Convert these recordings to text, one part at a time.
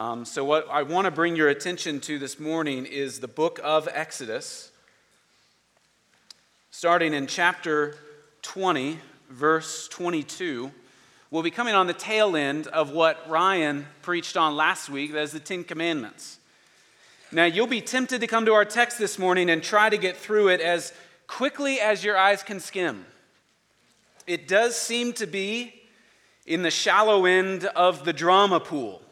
Um, so, what I want to bring your attention to this morning is the book of Exodus, starting in chapter 20, verse 22. We'll be coming on the tail end of what Ryan preached on last week, that is the Ten Commandments. Now, you'll be tempted to come to our text this morning and try to get through it as quickly as your eyes can skim. It does seem to be in the shallow end of the drama pool,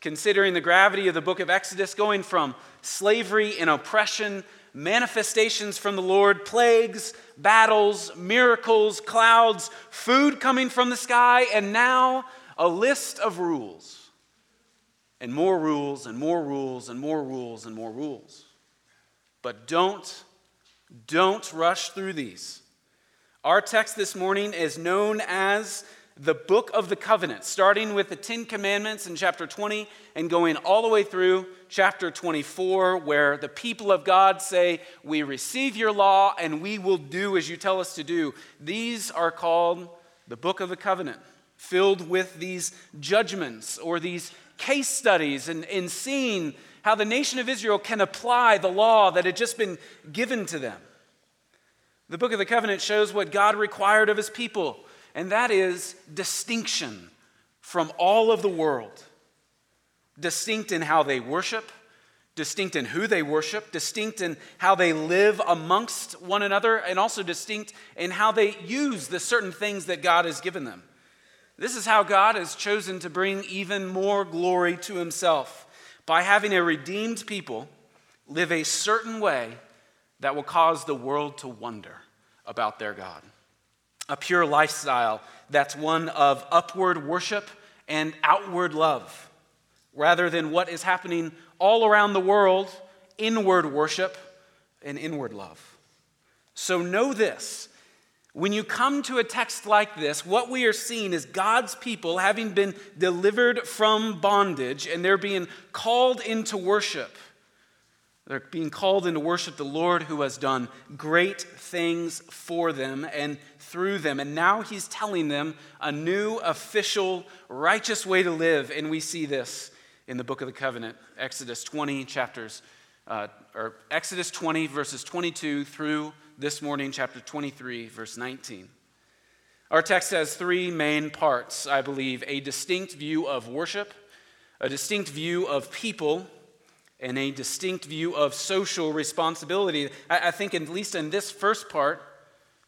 considering the gravity of the book of Exodus, going from slavery and oppression, manifestations from the Lord, plagues, battles, miracles, clouds, food coming from the sky, and now a list of rules and more rules and more rules and more rules and more rules. But don't, don't rush through these. Our text this morning is known as the book of the covenant, starting with the Ten Commandments in chapter 20 and going all the way through chapter 24, where the people of God say, We receive your law and we will do as you tell us to do. These are called the book of the covenant, filled with these judgments or these case studies and, and seeing how the nation of Israel can apply the law that had just been given to them. The book of the covenant shows what God required of his people, and that is distinction from all of the world. Distinct in how they worship, distinct in who they worship, distinct in how they live amongst one another, and also distinct in how they use the certain things that God has given them. This is how God has chosen to bring even more glory to himself by having a redeemed people live a certain way that will cause the world to wonder about their God. A pure lifestyle that's one of upward worship and outward love, rather than what is happening all around the world inward worship and inward love. So know this when you come to a text like this, what we are seeing is God's people having been delivered from bondage and they're being called into worship. They're being called into worship the Lord who has done great things for them and through them. And now he's telling them a new, official, righteous way to live. And we see this in the book of the covenant, Exodus 20 chapters, uh, or Exodus 20 verses 22 through this morning, chapter 23, verse 19. Our text has three main parts, I believe a distinct view of worship, a distinct view of people, and a distinct view of social responsibility. I, think, at least in this first part,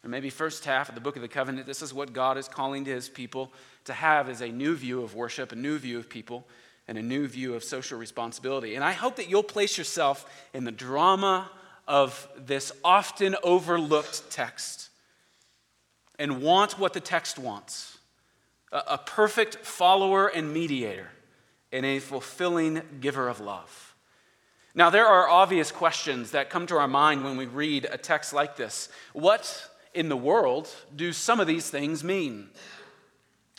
or maybe first half of the book of the covenant, this is what God is calling to his people to have is a new view of worship, a new view of people, and a new view of social responsibility. And I hope that you'll place yourself in the drama of this often overlooked text and want what the text wants a, perfect follower and mediator and a fulfilling giver of love. Now, there are obvious questions that come to our mind when we read a text like this. What in the world do some of these things mean?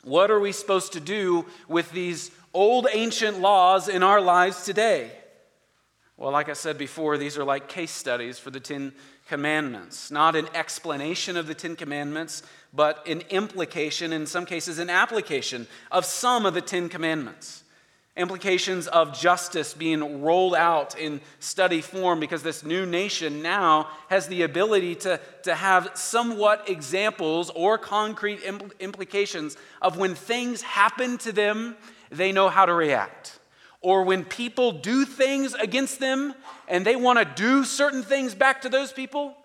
What are we supposed to do with these old ancient laws in our lives today? Well, like I said before, these are like case studies for the Ten Commandments. Not an explanation of the Ten Commandments, but an implication, in some cases, an application of some of the Ten Commandments. Implications of justice being rolled out in study form because this new nation now has the ability to, to have somewhat examples or concrete impl- implications of when things happen to them, they know how to react or when people do things against them and they want to do certain things back to those people,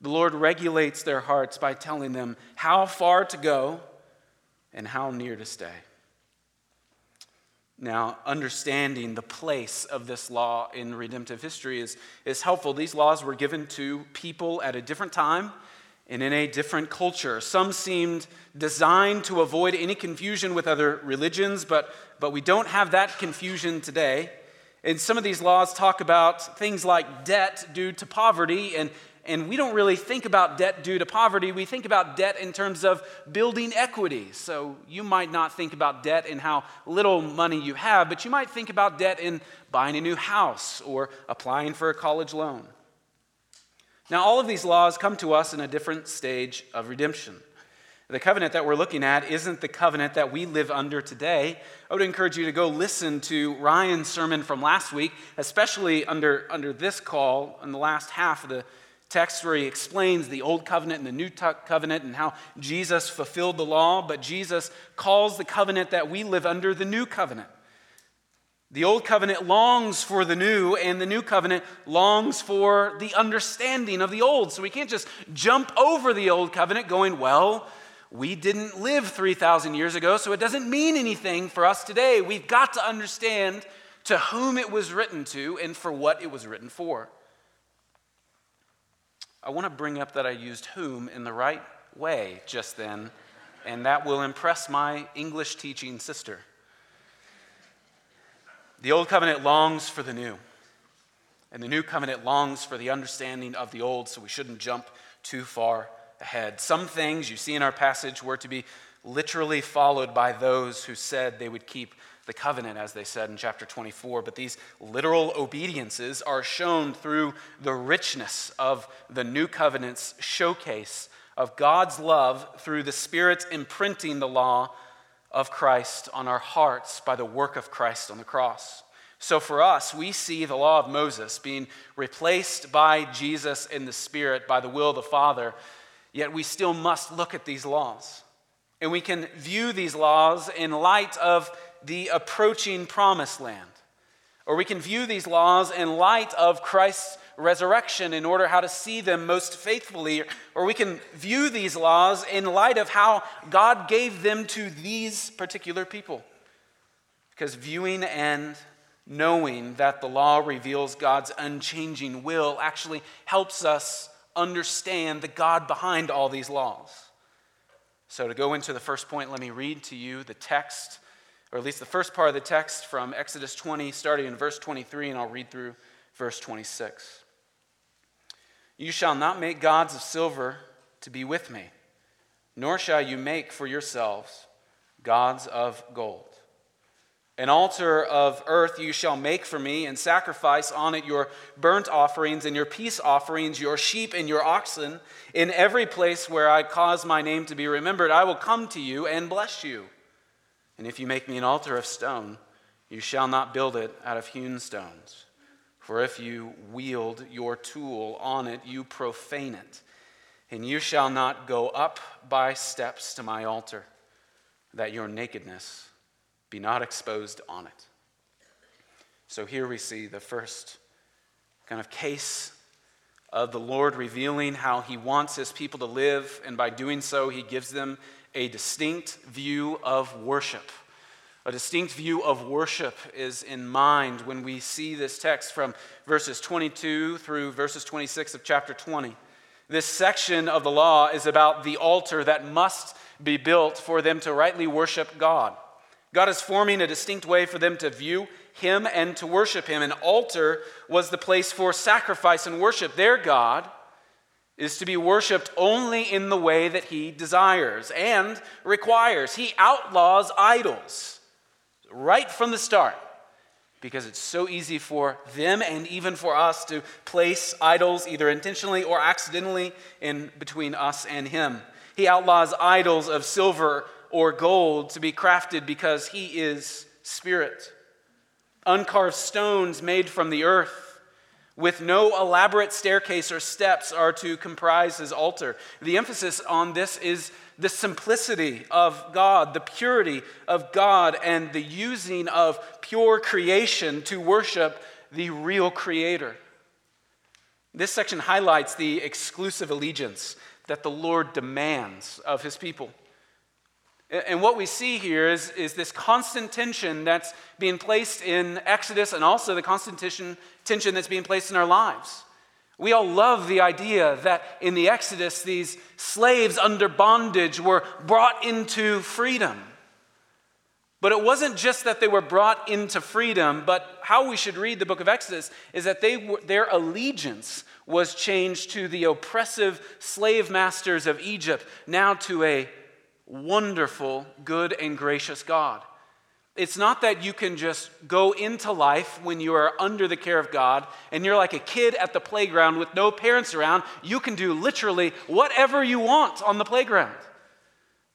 the Lord regulates their hearts by telling them how far to go and how near to stay. Now, understanding the place of this law in redemptive history is, is helpful. These laws were given to people at a different time and in a different culture. Some seemed designed to avoid any confusion with other religions, but, but we don't have that confusion today. And some of these laws talk about things like debt due to poverty, and, and we don't really think about debt due to poverty. We think about debt in terms of building equity. So you might not think about debt in how little money you have, but you might think about debt in buying a new house or applying for a college loan. Now, all of these laws come to us in a different stage of redemption. The covenant that we're looking at isn't the covenant that we live under today. I would encourage you to go listen to Ryan's sermon from last week, especially under, under this call in the last half of the text where he explains the old covenant and the new covenant and how Jesus fulfilled the law, but Jesus calls the covenant that we live under the new covenant. The old covenant longs for the new, and the new covenant longs for the understanding of the old. So we can't just jump over the old covenant going, well, we didn't live 3,000 years ago, so it doesn't mean anything for us today. We've got to understand to whom it was written to and for what it was written for. I want to bring up that I used whom in the right way just then, and that will impress my English teaching sister. The old covenant longs for the new, and the new covenant longs for the understanding of the old, so we shouldn't jump too far ahead. Some things you see in our passage were to be literally followed by those who said they would keep the covenant, as they said in chapter 24. But these literal obediences are shown through the richness of the new covenant's showcase of God's love through the Spirit imprinting the law of Christ on our hearts by the work of Christ on the cross. So for us, we see the law of Moses being replaced by Jesus in the Spirit by the will of the Father, yet we still must look at these laws. And we can view these laws in light of the approaching promised land. Or we can view these laws in light of Christ's resurrection in order how to see them most faithfully. Or we can view these laws in light of how God gave them to these particular people. Because viewing and knowing that the law reveals God's unchanging will actually helps us understand the God behind all these laws. So, to go into the first point, let me read to you the text or at least the first part of the text from Exodus 20, starting in verse 23, and I'll read through verse 26. You shall not make gods of silver to be with me, nor shall you make for yourselves gods of gold. An altar of earth you shall make for me, and sacrifice on it your burnt offerings and your peace offerings, your sheep and your oxen. In every place where I cause my name to be remembered, I will come to you and bless you. And if you make me an altar of stone, you shall not build it out of hewn stones. For if you wield your tool on it, you profane it. And you shall not go up by steps to my altar, that your nakedness be not exposed on it. So here we see the first kind of case of the Lord revealing how he wants his people to live, and by doing so, he gives them a distinct view of worship. A distinct view of worship is in mind when we see this text from verses 22 through verses 26 of chapter 20. This section of the law is about the altar that must be built for them to rightly worship God. God is forming a distinct way for them to view Him and to worship Him. An altar was the place for sacrifice and worship. Their God is to be worshiped only in the way that he desires and requires. He outlaws idols right from the start because it's so easy for them and even for us to place idols either intentionally or accidentally in between us and him. He outlaws idols of silver or gold to be crafted because he is spirit. Uncarved stones made from the earth with no elaborate staircase or steps are to comprise his altar. The emphasis on this is the simplicity of God, the purity of God, and the using of pure creation to worship the real creator. This section highlights the exclusive allegiance that the Lord demands of his people. And what we see here is, is this constant tension that's being placed in Exodus and also the constant tension, tension that's being placed in our lives. We all love the idea that in the Exodus, these slaves under bondage were brought into freedom. But it wasn't just that they were brought into freedom, but how we should read the book of Exodus is that they, their allegiance was changed to the oppressive slave masters of Egypt, now to a wonderful, good, and gracious God. It's not that you can just go into life when you are under the care of God and you're like a kid at the playground with no parents around. You can do literally whatever you want on the playground.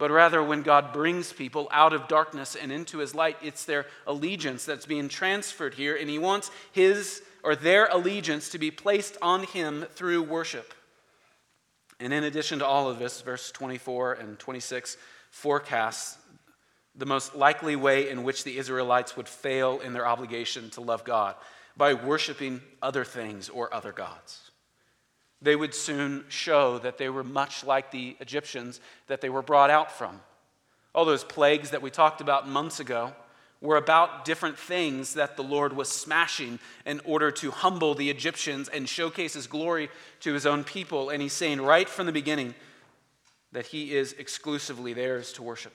but rather when God brings people out of darkness and into his light, it's their allegiance that's being transferred here, and he wants his or their allegiance to be placed on him through worship. And in addition to all of this, verse 24 and 26 forecasts the most likely way in which the Israelites would fail in their obligation to love God by worshiping other things or other gods they would soon show that they were much like the Egyptians that they were brought out from. All those plagues that we talked about months ago were about different things that the Lord was smashing in order to humble the Egyptians and showcase his glory to his own people. And he's saying right from the beginning that he is exclusively theirs to worship.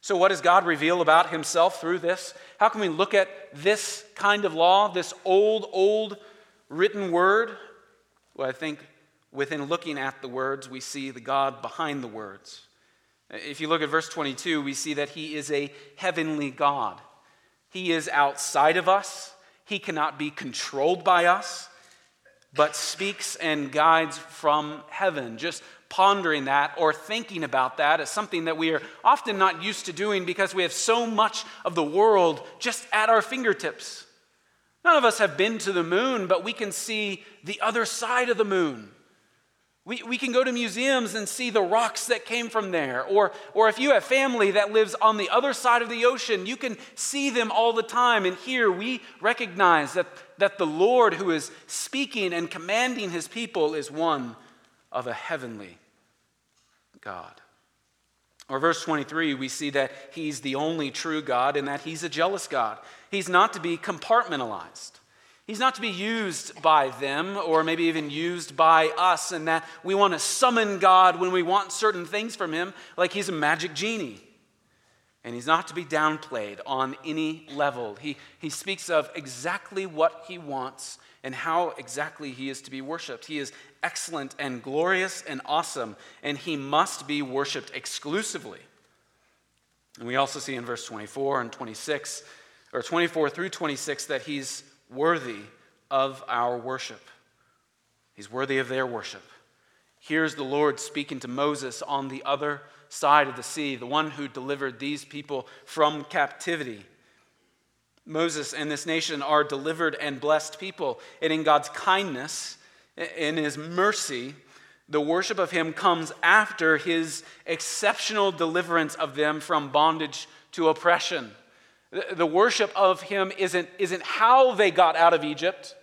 So, what does God reveal about himself through this? How can we look at this kind of law, this old, old written word, well, I think within looking at the words, we see the God behind the words. If you look at verse 22, we see that he is a heavenly God. He is outside of us, he cannot be controlled by us, but speaks and guides from heaven. Just pondering that or thinking about that is something that we are often not used to doing because we have so much of the world just at our fingertips. None of us have been to the moon, but we can see the other side of the moon. We, we can go to museums and see the rocks that came from there. Or, or if you have family that lives on the other side of the ocean, you can see them all the time. And here we recognize that, that the Lord who is speaking and commanding his people is one of a heavenly God. Or verse 23, we see that he's the only true God and that he's a jealous God. He's not to be compartmentalized. He's not to be used by them or maybe even used by us, and that we want to summon God when we want certain things from Him, like He's a magic genie. And He's not to be downplayed on any level. He, he speaks of exactly what He wants and how exactly He is to be worshiped. He is excellent and glorious and awesome, and He must be worshiped exclusively. And we also see in verse 24 and 26 or 24 through 26 that he's worthy of our worship. He's worthy of their worship. Here's the Lord speaking to Moses on the other side of the sea, the one who delivered these people from captivity. Moses and this nation are delivered and blessed people. And in God's kindness, in his mercy, the worship of him comes after his exceptional deliverance of them from bondage to oppression. The worship of him isn't, isn't how they got out of Egypt,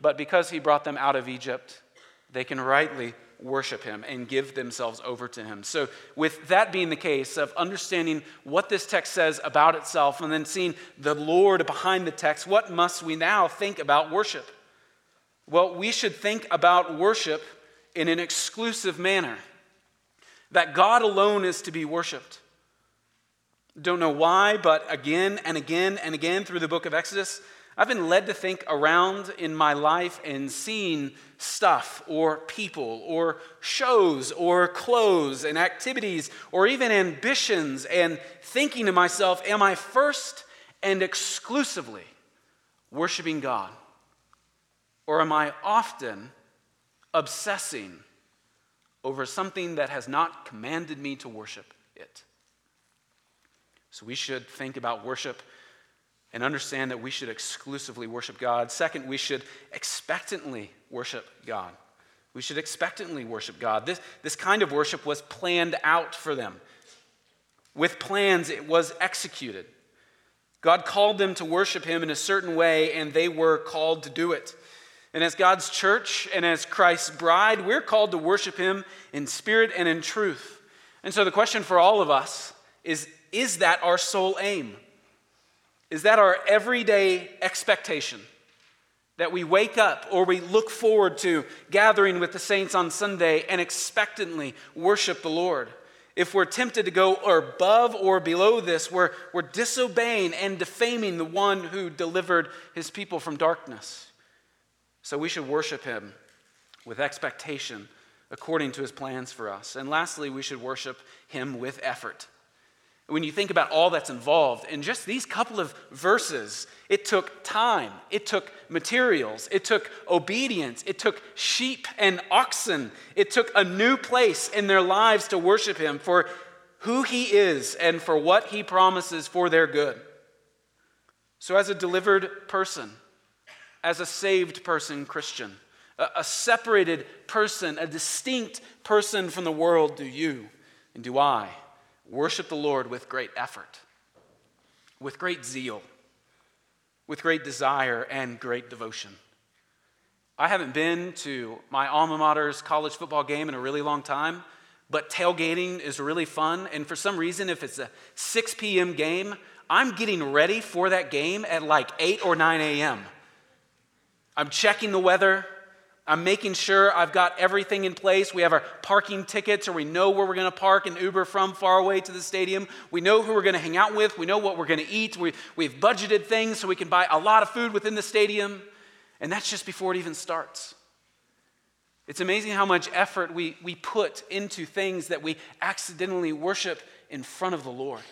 but because he brought them out of Egypt, they can rightly worship him and give themselves over to him. So, with that being the case, of understanding what this text says about itself and then seeing the Lord behind the text, what must we now think about worship? Well, we should think about worship in an exclusive manner that God alone is to be worshiped. Don't know why, but again and again and again through the book of Exodus, I've been led to think around in my life and seen stuff or people or shows or clothes and activities or even ambitions and thinking to myself, am I first and exclusively worshiping God? Or am I often obsessing over something that has not commanded me to worship it? So we should think about worship and understand that we should exclusively worship God. Second, we should expectantly worship God. We should expectantly worship God. This, this kind of worship was planned out for them. With plans, it was executed. God called them to worship Him in a certain way, and they were called to do it. And as God's church and as Christ's bride, we're called to worship Him in spirit and in truth. And so the question for all of us is is that our sole aim? Is that our everyday expectation? That we wake up or we look forward to gathering with the saints on Sunday and expectantly worship the Lord? If we're tempted to go above or below this, we're, we're disobeying and defaming the one who delivered his people from darkness. So we should worship him with expectation according to his plans for us. And lastly, we should worship him with effort. When you think about all that's involved in just these couple of verses, it took time, it took materials, it took obedience, it took sheep and oxen, it took a new place in their lives to worship Him for who He is and for what He promises for their good. So, as a delivered person, as a saved person, Christian, a, separated person, a distinct person from the world, do you and do I worship the Lord with great effort, with great zeal, with great desire, and great devotion. I haven't been to my alma mater's college football game in a really long time, but tailgating is really fun. And for some reason, if it's a 6 p.m. game, I'm getting ready for that game at like 8 or 9 a.m. I'm checking the weather. I'm making sure I've got everything in place. We have our parking tickets, or we know where we're going to park and Uber from far away to the stadium. We know who we're going to hang out with. We know what we're going to eat. We, we've budgeted things so we can buy a lot of food within the stadium. And that's just before it even starts. It's amazing how much effort we, we put into things that we accidentally worship in front of the Lord.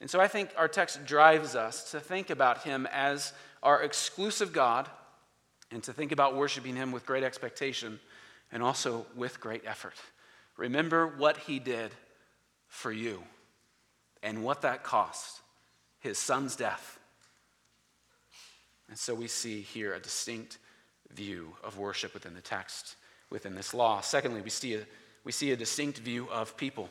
And so I think our text drives us to think about Him as our exclusive God and to think about worshiping Him with great expectation and also with great effort. Remember what He did for you and what that cost His Son's death. And so we see here a distinct view of worship within the text, within this law. Secondly, we see a, we see a distinct view of people.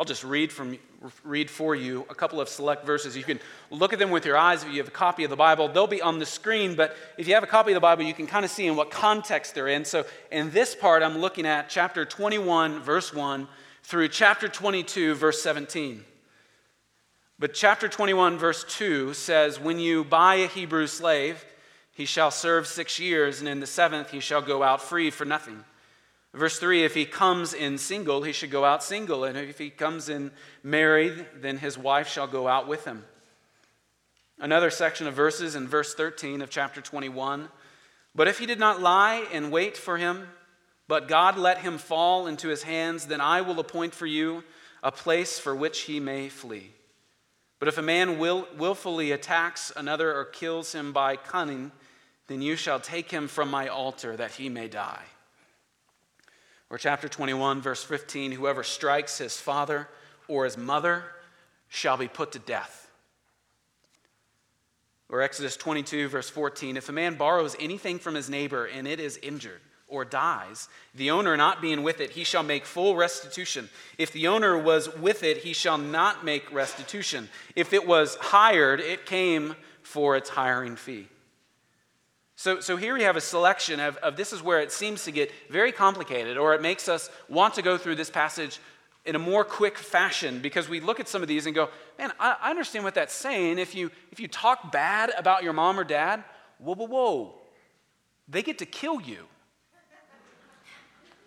I'll just read, from, read for you a couple of select verses. You can look at them with your eyes if you have a copy of the Bible. They'll be on the screen, but if you have a copy of the Bible, you can kind of see in what context they're in. So in this part, I'm looking at chapter 21, verse 1, through chapter 22, verse 17. But chapter 21, verse 2 says, When you buy a Hebrew slave, he shall serve six years, and in the seventh he shall go out free for nothing. Verse 3 If he comes in single, he should go out single, and if he comes in married, then his wife shall go out with him. Another section of verses in verse 13 of chapter 21 But if he did not lie and wait for him, but God let him fall into his hands, then I will appoint for you a place for which he may flee. But if a man will, willfully attacks another or kills him by cunning, then you shall take him from my altar that he may die. Or chapter 21, verse 15 whoever strikes his father or his mother shall be put to death. Or Exodus 22, verse 14 if a man borrows anything from his neighbor and it is injured, or dies, the owner not being with it, he shall make full restitution. If the owner was with it, he shall not make restitution. If it was hired, it came for its hiring fee. So, so here we have a selection of, of this is where it seems to get very complicated, or it makes us want to go through this passage in a more quick fashion because we look at some of these and go, man, I, I understand what that's saying. If you, if you talk bad about your mom or dad, whoa, whoa, whoa, they get to kill you.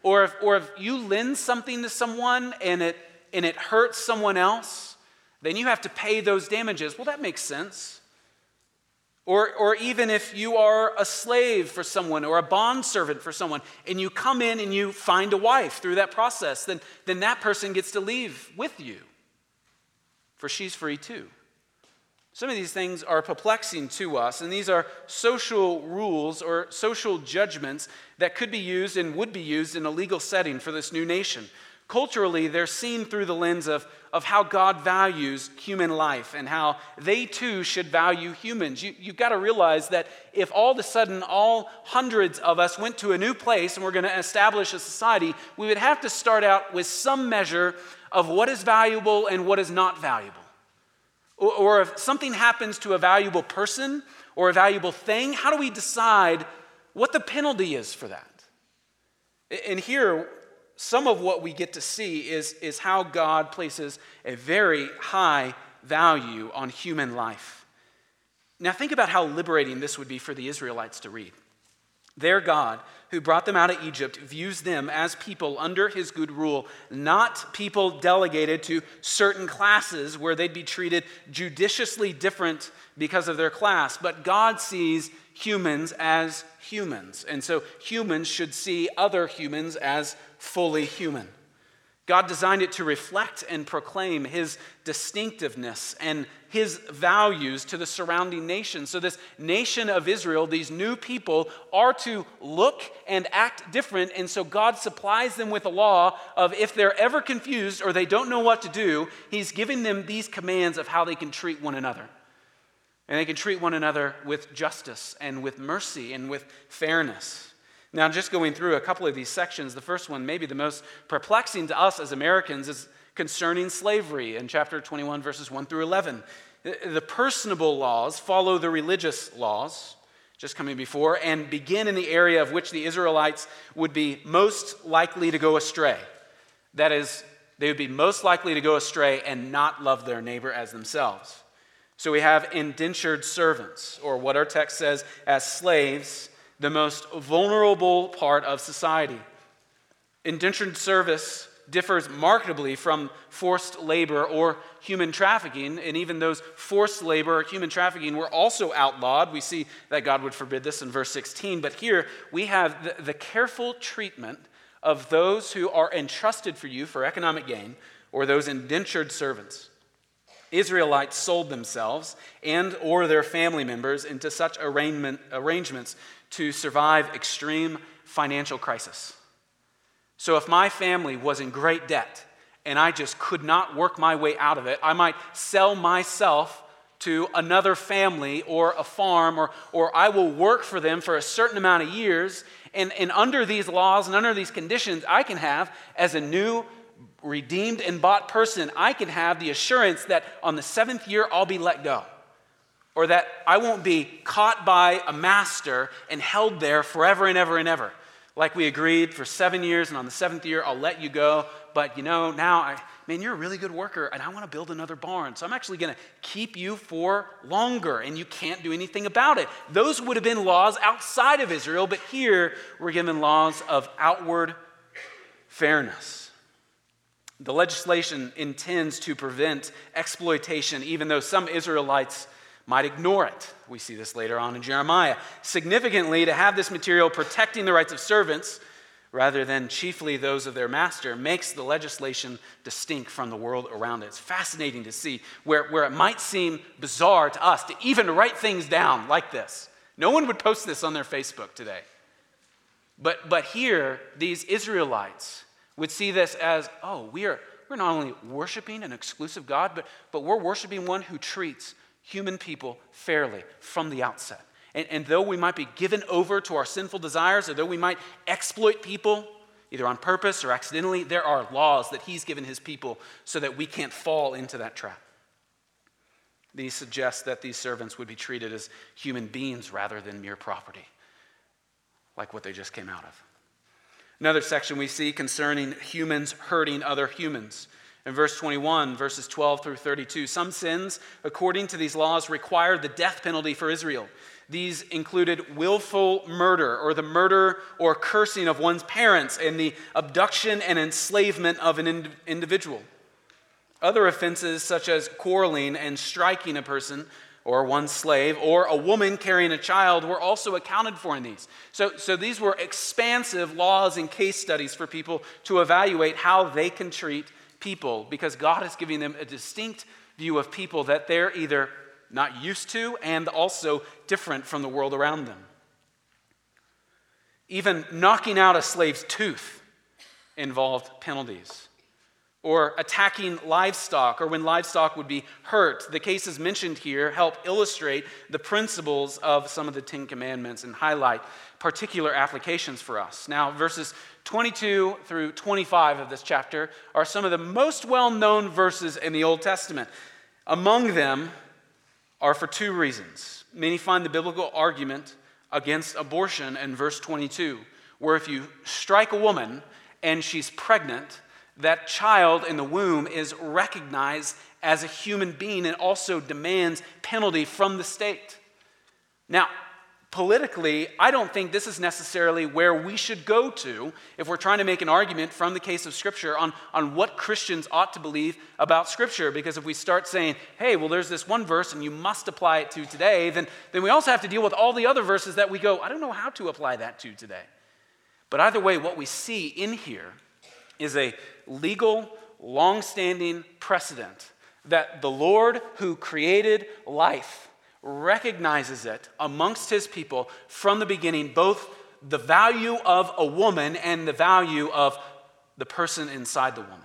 Or if, or if you lend something to someone and it, and it hurts someone else, then you have to pay those damages. Well, that makes sense. Or, or even if you are a slave for someone or a bondservant for someone, and you come in and you find a wife through that process, then, then that person gets to leave with you, for she's free too. Some of these things are perplexing to us, and these are social rules or social judgments that could be used and would be used in a legal setting for this new nation. Culturally, they're seen through the lens of, of how God values human life and how they too should value humans. You, you've got to realize that if all of a sudden all hundreds of us went to a new place and we're going to establish a society, we would have to start out with some measure of what is valuable and what is not valuable. Or, or if something happens to a valuable person or a valuable thing, how do we decide what the penalty is for that? And here, some of what we get to see is, is how God places a very high value on human life. Now, think about how liberating this would be for the Israelites to read. Their God, who brought them out of Egypt, views them as people under his good rule, not people delegated to certain classes where they'd be treated judiciously different because of their class. But God sees humans as humans. And so humans should see other humans as fully human. God designed it to reflect and proclaim his distinctiveness and his values to the surrounding nations. So, this nation of Israel, these new people, are to look and act different. And so, God supplies them with a law of if they're ever confused or they don't know what to do, he's giving them these commands of how they can treat one another. And they can treat one another with justice and with mercy and with fairness. Now, just going through a couple of these sections, the first one, maybe the most perplexing to us as Americans, is concerning slavery in chapter 21, verses 1 through 11. The personable laws follow the religious laws, just coming before, and begin in the area of which the Israelites would be most likely to go astray. That is, they would be most likely to go astray and not love their neighbor as themselves. So we have indentured servants, or what our text says as slaves the most vulnerable part of society. Indentured service differs markedly from forced labor or human trafficking, and even those forced labor or human trafficking were also outlawed. We see that God would forbid this in verse 16, but here we have the, the careful treatment of those who are entrusted for you for economic gain or those indentured servants. Israelites sold themselves and or their family members into such arrangements to survive extreme financial crisis. So if my family was in great debt and I just could not work my way out of it, I might sell myself to another family or a farm, or, or I will work for them for a certain amount of years. And, and under these laws and under these conditions, I can have, as a new, redeemed, and bought person, I can have the assurance that on the seventh year, I'll be let go or that I won't be caught by a master and held there forever and ever and ever. Like we agreed for seven years, and on the seventh year, I'll let you go. But you know, now, I, man, you're a really good worker, and I want to build another barn. So I'm actually going to keep you for longer, and you can't do anything about it. Those would have been laws outside of Israel, but here we're given laws of outward fairness. The legislation intends to prevent exploitation, even though some Israelites might ignore it. We see this later on in Jeremiah. Significantly, to have this material protecting the rights of servants rather than chiefly those of their master makes the legislation distinct from the world around it. It's fascinating to see where, where it might seem bizarre to us to even write things down like this. No one would post this on their Facebook today. But, but here, these Israelites would see this as oh, we are, we're not only worshiping an exclusive God, but, but we're worshiping one who treats human people fairly from the outset. And, and though we might be given over to our sinful desires, or though we might exploit people, either on purpose or accidentally, there are laws that He's given His people so that we can't fall into that trap. These suggest that these servants would be treated as human beings rather than mere property, like what they just came out of. Another section we see concerning humans hurting other humans. In verse 21, verses 12 through 32, some sins, according to these laws, required the death penalty for Israel. These included willful murder, or the murder or cursing of one's parents, and the abduction and enslavement of an individual. Other offenses, such as quarreling and striking a person, or one slave, or a woman carrying a child, were also accounted for in these. So, so these were expansive laws and case studies for people to evaluate how they can treat people because God is giving them a distinct view of people that they're either not used to and also different from the world around them. Even knocking out a slave's tooth involved penalties. Or attacking livestock, or when livestock would be hurt. The cases mentioned here help illustrate the principles of some of the Ten Commandments and highlight particular applications for us. Now, verses 22 through 25 of this chapter are some of the most well known verses in the Old Testament. Among them are for two reasons. Many find the biblical argument against abortion in verse 22, where if you strike a woman and she's pregnant, that child in the womb is recognized as a human being and also demands penalty from the state. Now, politically, I don't think this is necessarily where we should go to if we're trying to make an argument from the case of Scripture on, on what Christians ought to believe about Scripture. Because if we start saying, hey, well, there's this one verse and you must apply it to today, then, then we also have to deal with all the other verses that we go, I don't know how to apply that to today. But either way, what we see in here is a legal, long standing precedent that the Lord who created life recognizes it amongst his people from the beginning, both the value of a woman and the value of the person inside the woman.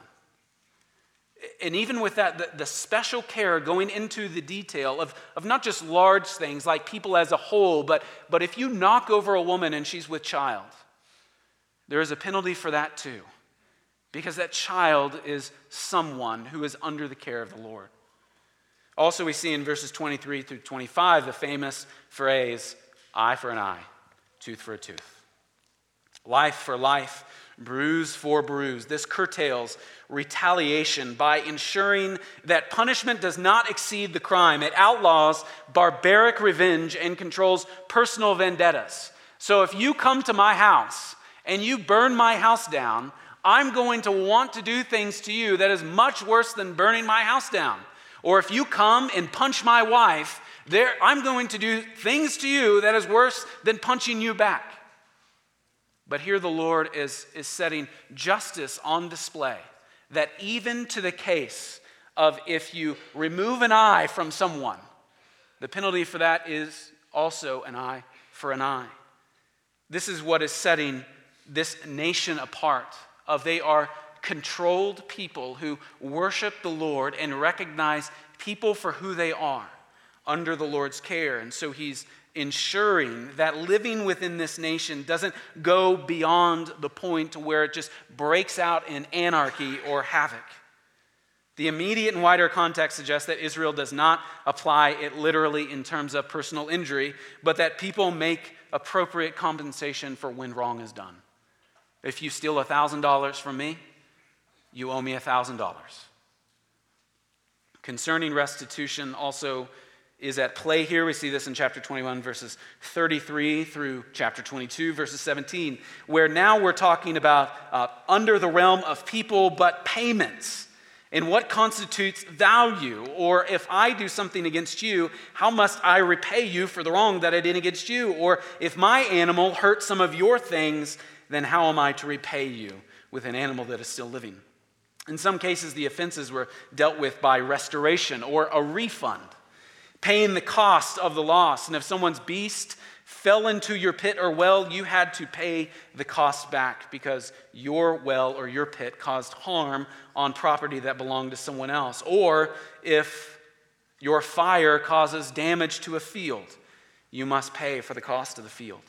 And even with that, the, the, special care going into the detail of, of not just large things like people as a whole, but, but if you knock over a woman and she's with child, there is a penalty for that too. Because that child is someone who is under the care of the Lord. Also, we see in verses 23 through 25 the famous phrase, eye for an eye, tooth for a tooth. Life for life, bruise for bruise. This curtails retaliation by ensuring that punishment does not exceed the crime. It outlaws barbaric revenge and controls personal vendettas. So if you come to my house and you burn my house down, I'm going to want to do things to you that is much worse than burning my house down. Or if you come and punch my wife, there, I'm going to do things to you that is worse than punching you back. But here the Lord is, is setting justice on display that even to the case of if you remove an eye from someone, the penalty for that is also an eye for an eye. This is what is setting this nation apart of they are controlled people who worship the Lord and recognize people for who they are under the Lord's care. And so he's ensuring that living within this nation doesn't go beyond the point where it just breaks out in anarchy or havoc. The immediate and wider context suggests that Israel does not apply it literally in terms of personal injury, but that people make appropriate compensation for when wrong is done. If you steal $1,000 from me, you owe me $1,000. Concerning restitution, also is at play here. We see this in chapter 21, verses 33 through chapter 22, verses 17, where now we're talking about uh, under the realm of people, but payments. And what constitutes value? Or if I do something against you, how must I repay you for the wrong that I did against you? Or if my animal hurt some of your things, then how am I to repay you with an animal that is still living? In some cases, the offenses were dealt with by restoration or a refund paying the cost of the loss. And if someone's beast fell into your pit or well, you had to pay the cost back because your well or your pit caused harm on property that belonged to someone else. Or if your fire causes damage to a field, you must pay for the cost of the field.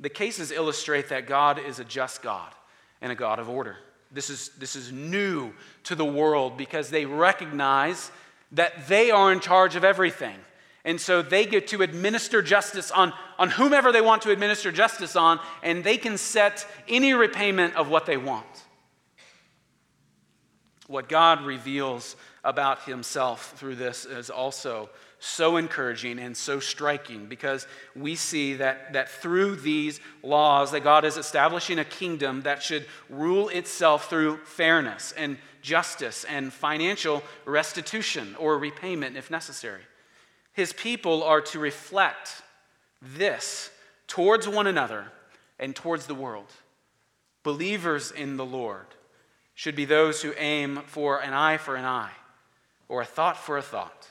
The cases illustrate that God is a just God and a God of order. This is, this is new to the world because they recognize that they are in charge of everything. And so they get to administer justice on, on whomever they want to administer justice on, and they can set any repayment of what they want. What God reveals about himself through this is also so encouraging and so striking because we see that, that through these laws that God is establishing a kingdom that should rule itself through fairness and justice and financial restitution or repayment if necessary. His people are to reflect this towards one another and towards the world. Believers in the Lord should be those who aim for an eye for an eye, or a thought for a thought,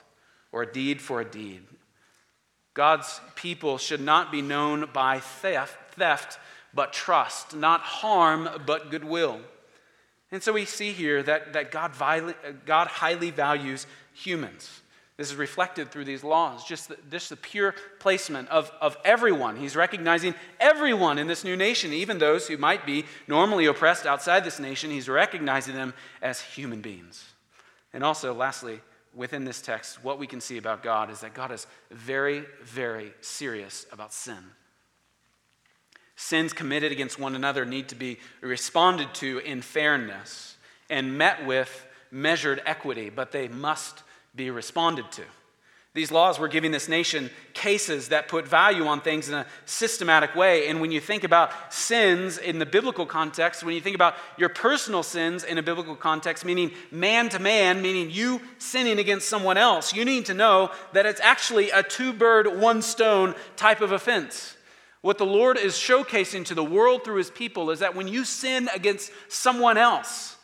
or a deed for a deed. God's people should not be known by theft, theft but trust, not harm, but goodwill. And so we see here that, that God, God highly values humans. This is reflected through these laws, just the, just the pure placement of, of everyone. He's recognizing everyone in this new nation, even those who might be normally oppressed outside this nation. He's recognizing them as human beings. And also, lastly, within this text, what we can see about God is that God is very, very serious about sin. Sins committed against one another need to be responded to in fairness and met with measured equity, but they must be responded to. These laws were giving this nation cases that put value on things in a systematic way. And when you think about sins in the biblical context, when you think about your personal sins in a biblical context, meaning man to man, meaning you sinning against someone else, you need to know that it's actually a two bird, one stone type of offense. What the Lord is showcasing to the world through his people is that when you sin against someone else,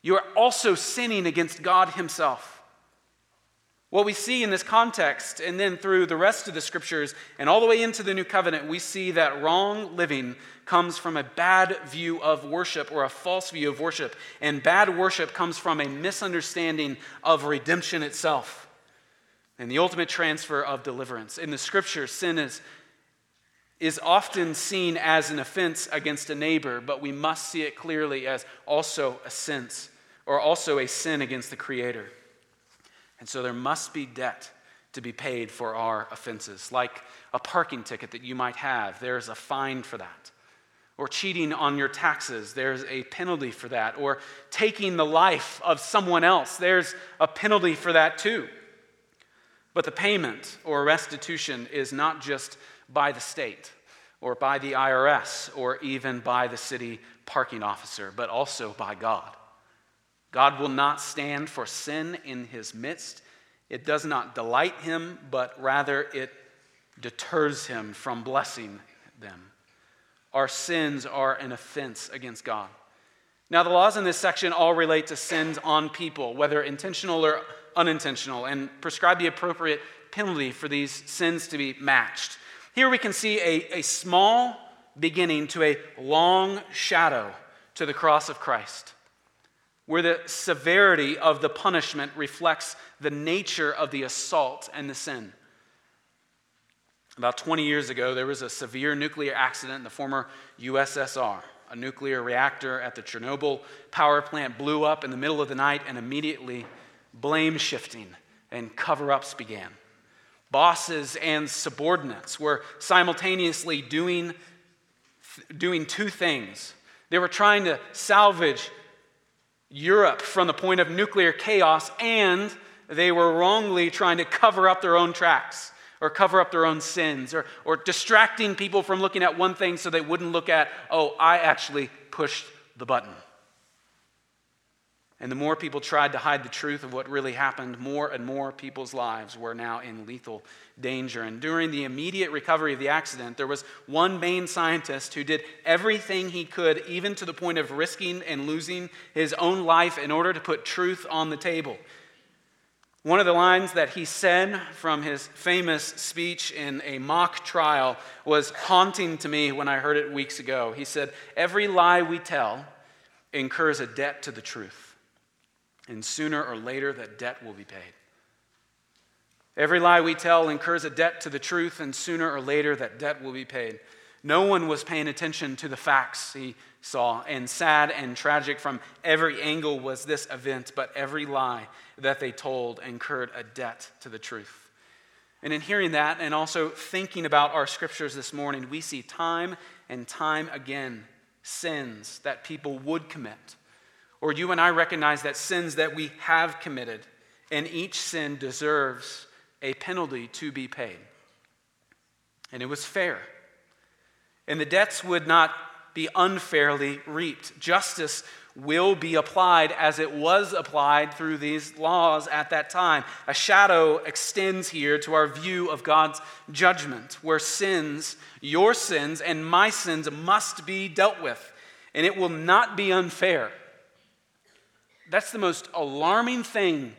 you are also sinning against God himself. What we see in this context, and then through the rest of the scriptures and all the way into the new covenant, we see that wrong living comes from a bad view of worship or a false view of worship. And bad worship comes from a misunderstanding of redemption itself and the ultimate transfer of deliverance. In the scriptures, sin is, is often seen as an offense against a neighbor, but we must see it clearly as also a sense or also a sin against the Creator. And so there must be debt to be paid for our offenses, like a parking ticket that you might have. There's a fine for that. Or cheating on your taxes, there's a penalty for that. Or taking the life of someone else, there's a penalty for that too. But the payment or restitution is not just by the state or by the IRS or even by the city parking officer, but also by God. God will not stand for sin in his midst. It does not delight him, but rather it deters him from blessing them. Our sins are an offense against God. Now, the laws in this section all relate to sins on people, whether intentional or unintentional, and prescribe the appropriate penalty for these sins to be matched. Here we can see a, a small beginning to a long shadow to the cross of Christ where the severity of the punishment reflects the nature of the assault and the sin. About 20 years ago, there was a severe nuclear accident in the former USSR. A nuclear reactor at the Chernobyl power plant blew up in the middle of the night, and immediately blame shifting and cover ups began. Bosses and subordinates were simultaneously doing, doing two things. They were trying to salvage Europe from the point of nuclear chaos, and they were wrongly trying to cover up their own tracks or cover up their own sins or, or distracting people from looking at one thing so they wouldn't look at, oh, I actually pushed the button. And the more people tried to hide the truth of what really happened, more and more people's lives were now in lethal danger. And during the immediate recovery of the accident, there was one main scientist who did everything he could, even to the point of risking and losing his own life, in order to put truth on the table. One of the lines that he said from his famous speech in a mock trial was haunting to me when I heard it weeks ago. He said, Every lie we tell incurs a debt to the truth and sooner or later that debt will be paid. Every lie we tell incurs a debt to the truth, and sooner or later that debt will be paid. No one was paying attention to the facts he saw, and sad and tragic from every angle was this event, but every lie that they told incurred a debt to the truth. And in hearing that, and also thinking about our scriptures this morning, we see time and time again sins that people would commit or you and I recognize that sins that we have committed, and each sin deserves a penalty to be paid. And it was fair. And the debts would not be unfairly reaped. Justice will be applied as it was applied through these laws at that time. A shadow extends here to our view of God's judgment, where sins, your sins and my sins, must be dealt with. And it will not be unfair. That's the most alarming thing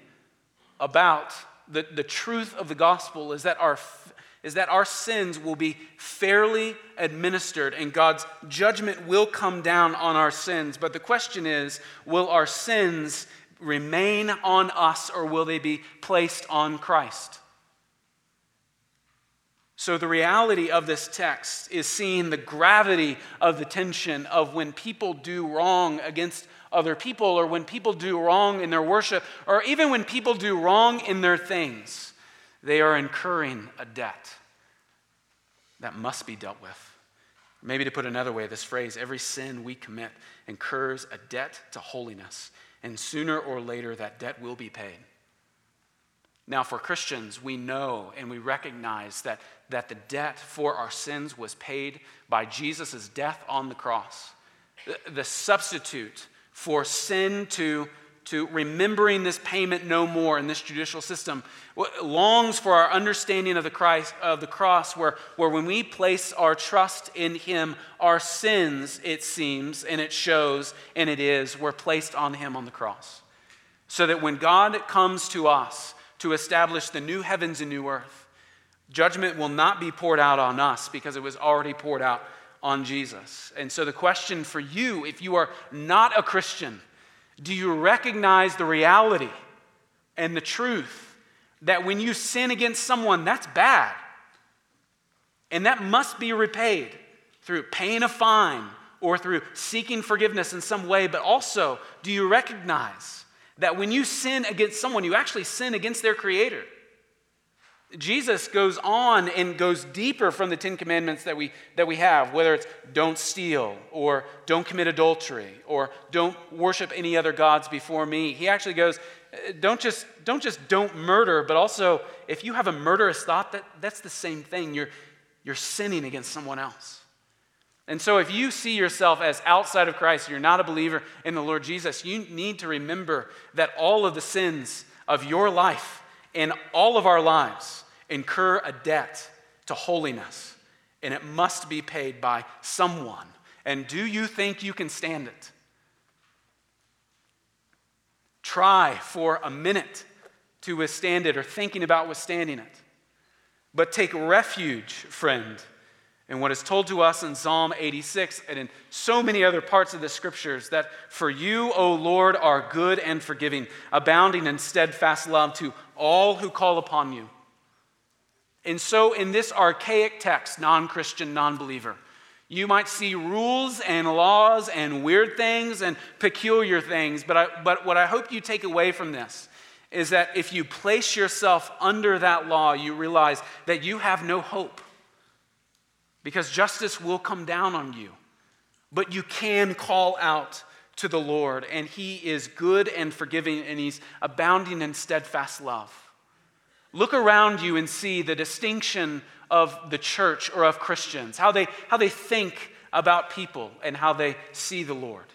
about the, the truth of the gospel is that our is that our sins will be fairly administered and God's judgment will come down on our sins. But the question is will our sins remain on us or will they be placed on Christ? So, the reality of this text is seeing the gravity of the tension of when people do wrong against other people, or when people do wrong in their worship, or even when people do wrong in their things, they are incurring a debt that must be dealt with. Maybe to put another way, this phrase every sin we commit incurs a debt to holiness, and sooner or later that debt will be paid. Now, for Christians, we know and we recognize that, that the debt for our sins was paid by Jesus' death on the cross. The, the substitute for sin to to remembering this payment no more in this judicial system, longs for our understanding of the, Christ, of the cross, where, where when we place our trust in Him, our sins, it seems, and it shows, and it is, were placed on Him on the cross. So that when God comes to us to establish the new heavens and new earth, judgment will not be poured out on us because it was already poured out on Jesus. And so the question for you, if you are not a Christian, do you recognize the reality and the truth that when you sin against someone, that's bad? And that must be repaid through paying a fine or through seeking forgiveness in some way. But also, do you recognize that when you sin against someone, you actually sin against their Creator? Jesus goes on and goes deeper from the Ten Commandments that we, that we have, whether it's don't steal, or don't commit adultery, or don't worship any other gods before me. He actually goes, uh, don't just don't, just don't murder, but also if you have a murderous thought, that, that's the same thing. You're, you're sinning against someone else. And so if you see yourself as outside of Christ, you're not a believer in the Lord Jesus, you need to remember that all of the sins of your life and all of our lives incur a debt to holiness, and it must be paid by someone. And do you think you can stand it? Try for a minute to withstand it or thinking about withstanding it. But take refuge, friend, in what is told to us in Psalm 86 and in so many other parts of the scriptures that for you, O Lord, are good and forgiving, abounding in steadfast love to all who call upon you. And so, in this archaic text, non Christian, non believer, you might see rules and laws and weird things and peculiar things, but, I, but what I hope you take away from this is that if you place yourself under that law, you realize that you have no hope because justice will come down on you. But you can call out to the Lord, and He is good and forgiving, and He's abounding in steadfast love. Look around you and see the distinction of the church or of Christians, how they, how they think about people and how they see the Lord.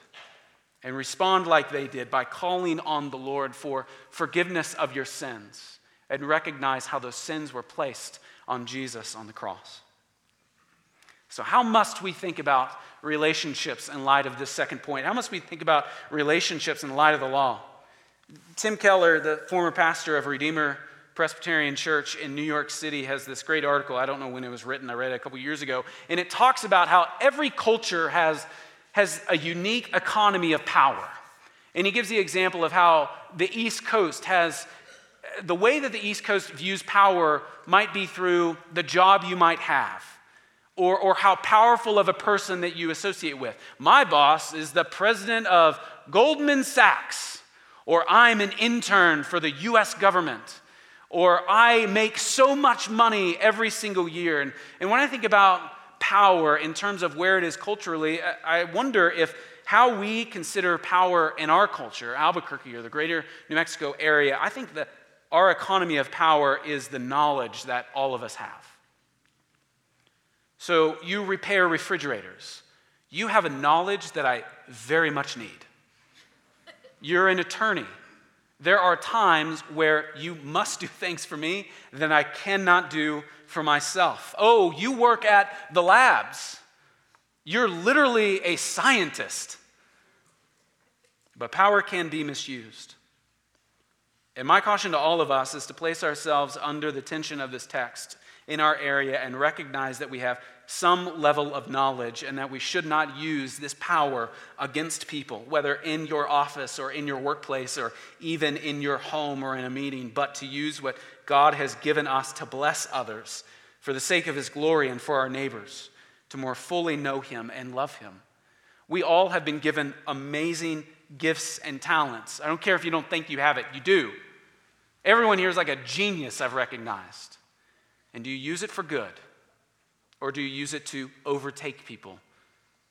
And respond like they did by calling on the Lord for forgiveness of your sins and recognize how those sins were placed on Jesus on the cross. So, how must we think about relationships in light of this second point? How must we think about relationships in light of the law? Tim Keller, the former pastor of Redeemer Presbyterian Church in New York City has this great article. I don't know when it was written, I read it a couple years ago. And it talks about how every culture has, has a unique economy of power. And he gives the example of how the East Coast has the way that the East Coast views power might be through the job you might have. Or, or how powerful of a person that you associate with. My boss is the president of Goldman Sachs, or I'm an intern for the US government or I make so much money every single year. And, and when I think about power in terms of where it is culturally, I wonder if how we consider power in our culture, Albuquerque or the greater New Mexico area, I think that our economy of power is the knowledge that all of us have. So you repair refrigerators. You have a knowledge that I very much need. You're an attorney there are times where you must do things for me that I cannot do for myself. Oh, you work at the labs. You're literally a scientist. But power can be misused. And my caution to all of us is to place ourselves under the tension of this text in our area and recognize that we have some level of knowledge and that we should not use this power against people, whether in your office or in your workplace or even in your home or in a meeting, but to use what God has given us to bless others for the sake of his glory and for our neighbors, to more fully know him and love him. We all have been given amazing gifts and talents. I don't care if you don't think you have it, you do. Everyone here is like a genius, I've recognized. And do you use it for good? Or do you use it to overtake people?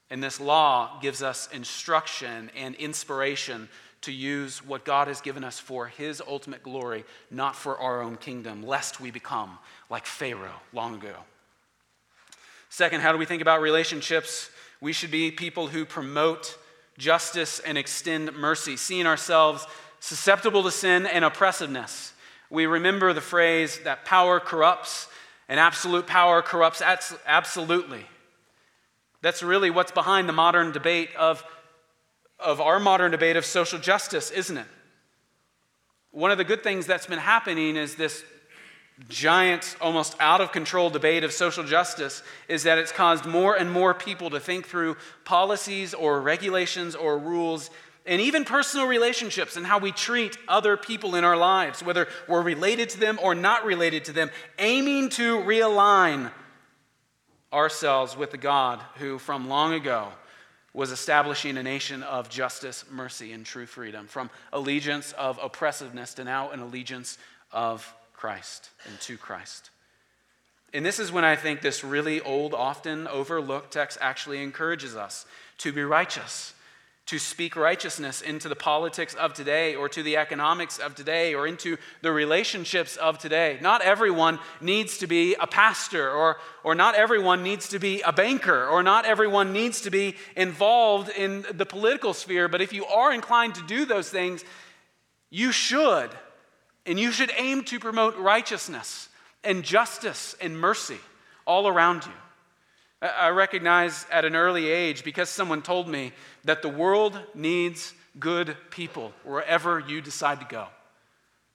And this law gives us instruction and inspiration to use what God has given us for His ultimate glory, not for our own kingdom, lest we become like Pharaoh long ago. Second, how do we think about relationships? We should be people who promote justice and extend mercy, seeing ourselves susceptible to sin and oppressiveness. We remember the phrase that power corrupts, and absolute power corrupts absolutely. That's really what's behind the modern debate of, of our modern debate of social justice, isn't it? One of the good things that's been happening is this giant, almost out of control debate of social justice is that it's caused more and more people to think through policies or regulations or rules and even personal relationships and how we treat other people in our lives, whether we're related to them or not related to them, aiming to realign ourselves with the God who, from long ago, was establishing a nation of justice, mercy, and true freedom, from allegiance of oppressiveness to now an allegiance of Christ and to Christ. And this is when I think this really old, often overlooked text actually encourages us to be righteous, to speak righteousness into the politics of today or to the economics of today or into the relationships of today. Not everyone needs to be a pastor or, or not everyone needs to be a banker or not everyone needs to be involved in the political sphere, but if you are inclined to do those things, you should and you should aim to promote righteousness and justice and mercy all around you. I recognize at an early age, because someone told me, that the world needs good people wherever you decide to go.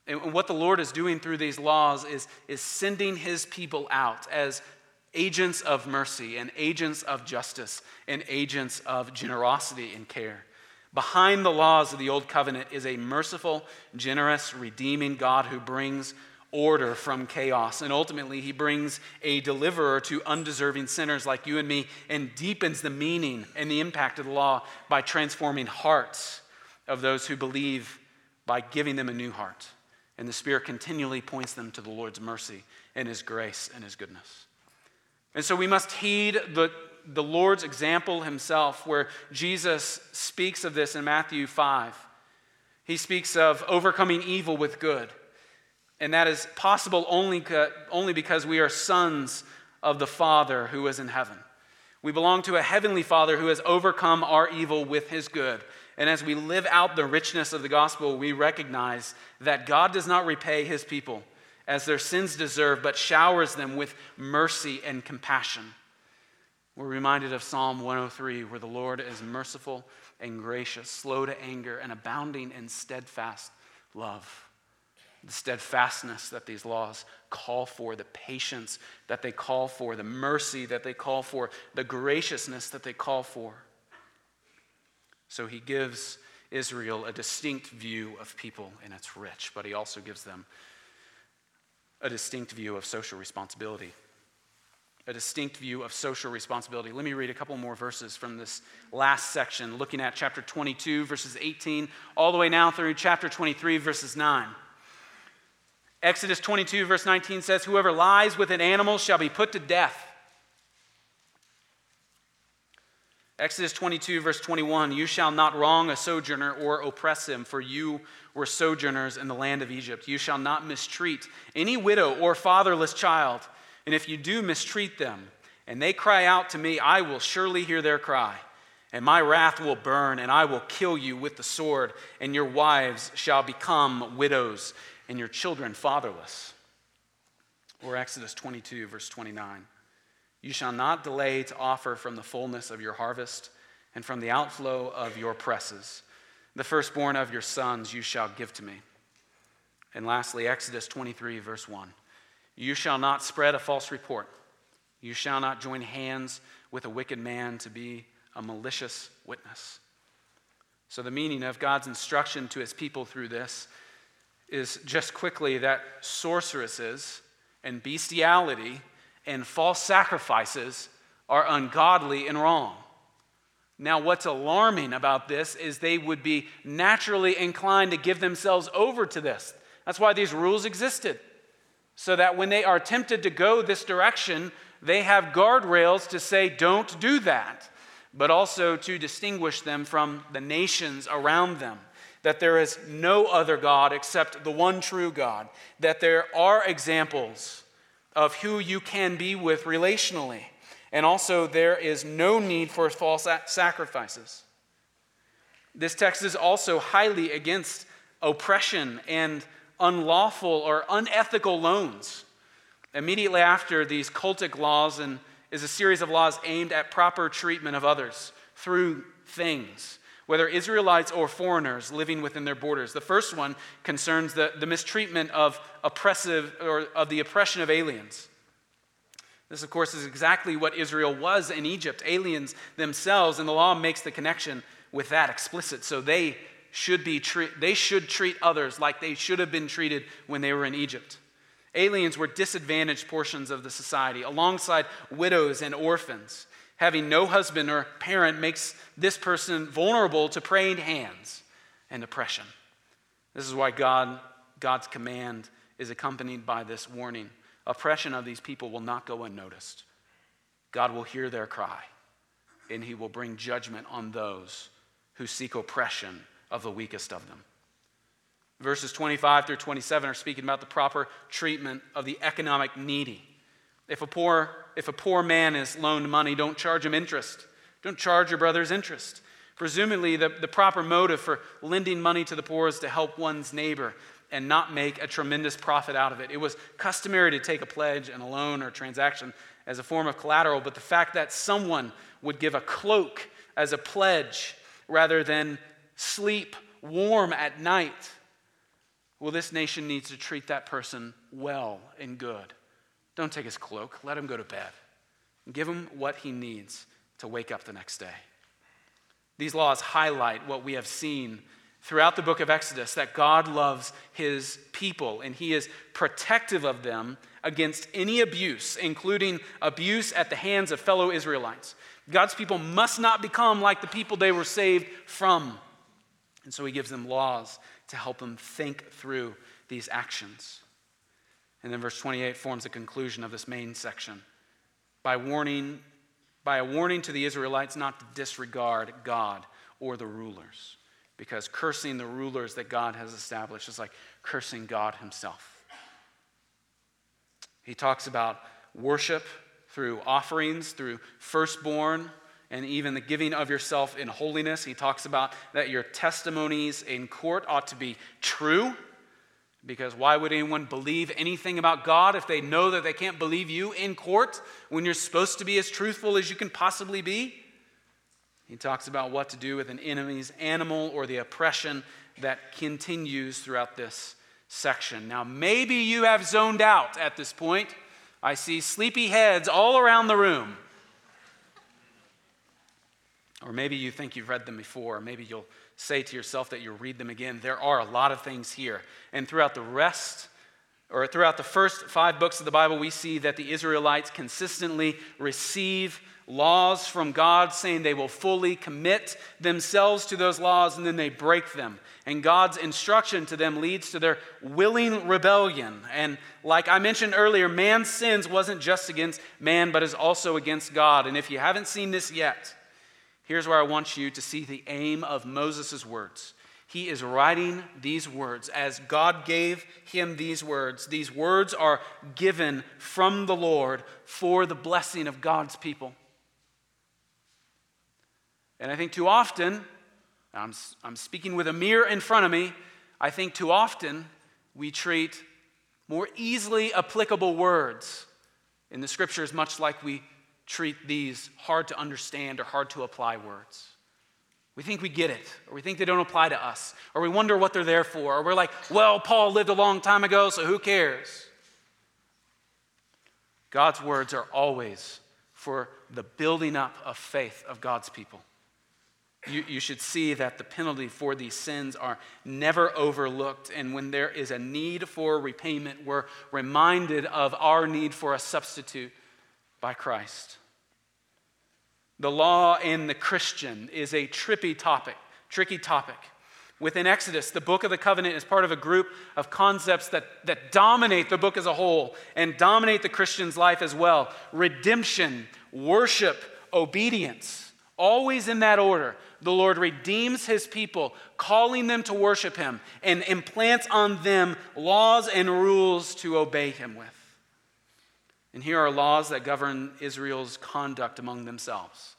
And what the Lord is doing through these laws is, is sending his people out as agents of mercy and agents of justice and agents of generosity and care. Behind the laws of the Old Covenant is a merciful, generous, redeeming God who brings order from chaos. And ultimately, he brings a deliverer to undeserving sinners like you and me and deepens the meaning and the impact of the law by transforming hearts of those who believe by giving them a new heart. And the Spirit continually points them to the Lord's mercy and his grace and his goodness. And so we must heed the the Lord's example himself, where Jesus speaks of this in Matthew 5. He speaks of overcoming evil with good. And that is possible only, only because we are sons of the Father who is in heaven. We belong to a heavenly Father who has overcome our evil with his good. And as we live out the richness of the gospel, we recognize that God does not repay his people as their sins deserve, but showers them with mercy and compassion. We're reminded of Psalm 103, where the Lord is merciful and gracious, slow to anger, and abounding in steadfast love. The steadfastness that these laws call for, the patience that they call for, the mercy that they call for, the graciousness that they call for. So he gives Israel a distinct view of people, and it's rich, but he also gives them a distinct view of social responsibility a distinct view of social responsibility. Let me read a couple more verses from this last section, looking at chapter 22, verses 18, all the way now through chapter 23, verses 9. Exodus 22, verse 19 says, Whoever lies with an animal shall be put to death. Exodus 22, verse 21 You shall not wrong a sojourner or oppress him, for you were sojourners in the land of Egypt. You shall not mistreat any widow or fatherless child. And if you do mistreat them, and they cry out to me, I will surely hear their cry. And my wrath will burn, and I will kill you with the sword, and your wives shall become widows, and your children fatherless. Or Exodus 22, verse 29. You shall not delay to offer from the fullness of your harvest, and from the outflow of your presses. The firstborn of your sons you shall give to me. And lastly, Exodus 23, verse 1. You shall not spread a false report. You shall not join hands with a wicked man to be a malicious witness. So, the meaning of God's instruction to his people through this is just quickly that sorceresses and bestiality and false sacrifices are ungodly and wrong. Now, what's alarming about this is they would be naturally inclined to give themselves over to this. That's why these rules existed so that when they are tempted to go this direction, they have guardrails to say, don't do that, but also to distinguish them from the nations around them. That there is no other God except the one true God. That there are examples of who you can be with relationally. And also, there is no need for false sacrifices. This text is also highly against oppression and unlawful or unethical loans. Immediately after these cultic laws and is a series of laws aimed at proper treatment of others through things, whether Israelites or foreigners living within their borders. The first one concerns the, the mistreatment of oppressive or of the oppression of aliens. This, of course, is exactly what Israel was in Egypt, aliens themselves, and the law makes the connection with that explicit. So they should be treat, they should treat others like they should have been treated when they were in Egypt. Aliens were disadvantaged portions of the society, alongside widows and orphans. Having no husband or parent makes this person vulnerable to praying hands and oppression. This is why God, God's command is accompanied by this warning. Oppression of these people will not go unnoticed. God will hear their cry, and he will bring judgment on those who seek oppression of the weakest of them. Verses 25 through 27 are speaking about the proper treatment of the economic needy. If a poor, if a poor man is loaned money, don't charge him interest. Don't charge your brother's interest. Presumably, the, the proper motive for lending money to the poor is to help one's neighbor and not make a tremendous profit out of it. It was customary to take a pledge and a loan or transaction as a form of collateral, but the fact that someone would give a cloak as a pledge rather than sleep warm at night, well, this nation needs to treat that person well and good. Don't take his cloak, let him go to bed. Give him what he needs to wake up the next day. These laws highlight what we have seen throughout the book of Exodus that God loves his people and he is protective of them against any abuse, including abuse at the hands of fellow Israelites. God's people must not become like the people they were saved from. And so he gives them laws to help them think through these actions. And then verse 28 forms the conclusion of this main section by warning by a warning to the Israelites not to disregard God or the rulers because cursing the rulers that God has established is like cursing God himself. He talks about worship through offerings, through firstborn, and even the giving of yourself in holiness. He talks about that your testimonies in court ought to be true, because why would anyone believe anything about God if they know that they can't believe you in court when you're supposed to be as truthful as you can possibly be? He talks about what to do with an enemy's animal or the oppression that continues throughout this section. Now, maybe you have zoned out at this point. I see sleepy heads all around the room. Or maybe you think you've read them before. Maybe you'll say to yourself that you'll read them again. There are a lot of things here. And throughout the rest, or throughout the first five books of the Bible, we see that the Israelites consistently receive laws from God saying they will fully commit themselves to those laws and then they break them. And God's instruction to them leads to their willing rebellion. And like I mentioned earlier, man's sins wasn't just against man, but is also against God. And if you haven't seen this yet, Here's where I want you to see the aim of Moses' words. He is writing these words as God gave him these words. These words are given from the Lord for the blessing of God's people. And I think too often, I'm, I'm speaking with a mirror in front of me, I think too often we treat more easily applicable words in the scriptures much like we treat these hard to understand or hard to apply words. We think we get it, or we think they don't apply to us, or we wonder what they're there for, or we're like, well, Paul lived a long time ago, so who cares? God's words are always for the building up of faith of God's people. You, you, should see that the penalty for these sins are never overlooked. And when there is a need for repayment, we're reminded of our need for a substitute by Christ. The law and the Christian is a trippy topic, tricky topic. Within Exodus, the book of the covenant is part of a group of concepts that, that dominate the book as a whole and dominate the Christian's life as well redemption, worship, obedience. Always in that order. The Lord redeems his people, calling them to worship him, and implants on them laws and rules to obey him with. And here are laws that govern Israel's conduct among themselves.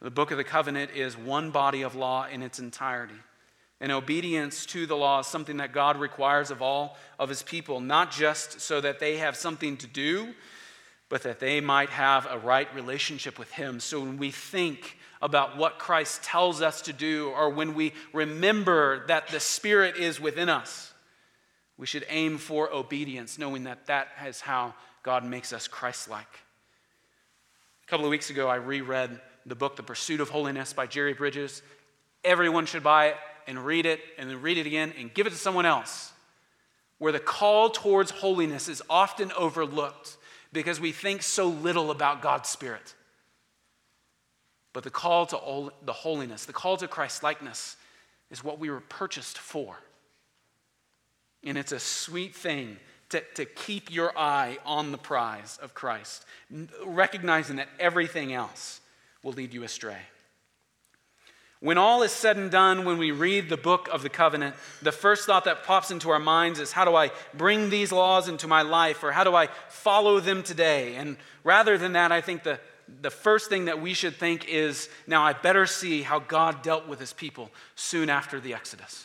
The book of the covenant is one body of law in its entirety. And obedience to the law is something that God requires of all of his people, not just so that they have something to do, but that they might have a right relationship with him. So when we think about what Christ tells us to do, or when we remember that the Spirit is within us, we should aim for obedience, knowing that that is how God makes us Christ like. A couple of weeks ago, I reread the book, The Pursuit of Holiness by Jerry Bridges. Everyone should buy it and read it and then read it again and give it to someone else. Where the call towards holiness is often overlooked because we think so little about God's Spirit. But the call to all, the holiness, the call to Christ likeness, is what we were purchased for. And it's a sweet thing to, to keep your eye on the prize of Christ, recognizing that everything else will lead you astray. When all is said and done, when we read the book of the covenant, the first thought that pops into our minds is how do I bring these laws into my life or how do I follow them today? And rather than that, I think the, the first thing that we should think is now I better see how God dealt with his people soon after the Exodus.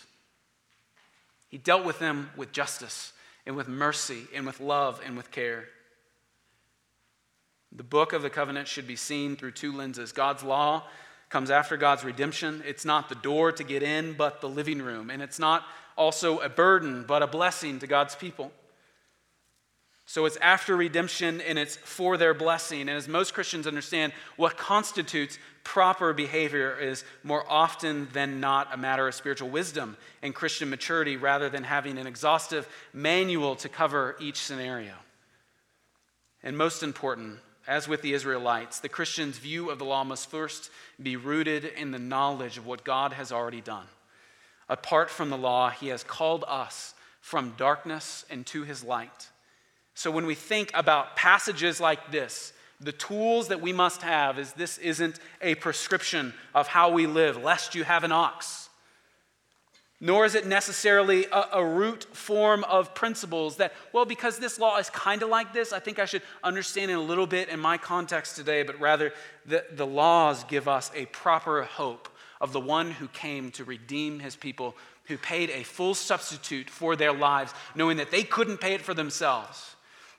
He dealt with them with justice and with mercy and with love and with care. The book of the covenant should be seen through two lenses God's law comes after God's redemption. It's not the door to get in, but the living room. And it's not also a burden, but a blessing to God's people. So it's after redemption and it's for their blessing. And as most Christians understand, what constitutes proper behavior is more often than not a matter of spiritual wisdom and Christian maturity rather than having an exhaustive manual to cover each scenario. And most important, as with the Israelites, the Christian's view of the law must first be rooted in the knowledge of what God has already done. Apart from the law, he has called us from darkness into his light. So when we think about passages like this, the tools that we must have is this isn't a prescription of how we live, lest you have an ox nor is it necessarily a, a, root form of principles that, well, because this law is kind of like this, I think I should understand it a little bit in my context today, but rather the, the laws give us a proper hope of the one who came to redeem his people, who paid a full substitute for their lives, knowing that they couldn't pay it for themselves.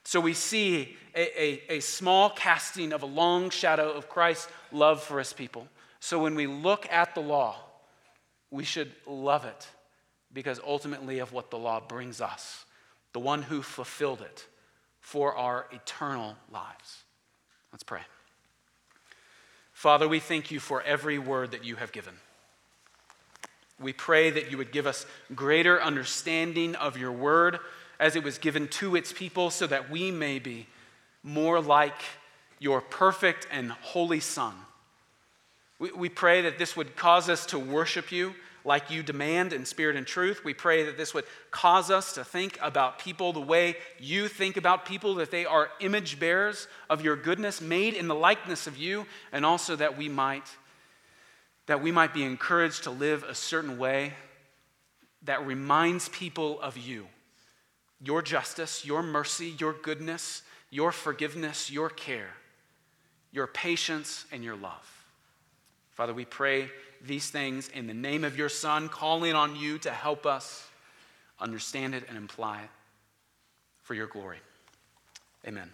So we see a, a, a small casting of a long shadow of Christ's love for his people. So when we look at the law, we should love it because ultimately of what the law brings us, the one who fulfilled it for our eternal lives. Let's pray. Father, we thank you for every word that you have given. We pray that you would give us greater understanding of your word as it was given to its people so that we may be more like your perfect and holy Son we, we pray that this would cause us to worship you like you demand in spirit and truth. We pray that this would cause us to think about people the way you think about people, that they are image bearers of your goodness, made in the likeness of you, and also that we might that we might be encouraged to live a certain way that reminds people of you. Your justice, your mercy, your goodness, your forgiveness, your care, your patience, and your love. Father, we pray these things in the name of your Son, calling on you to help us understand it and imply it for your glory. Amen.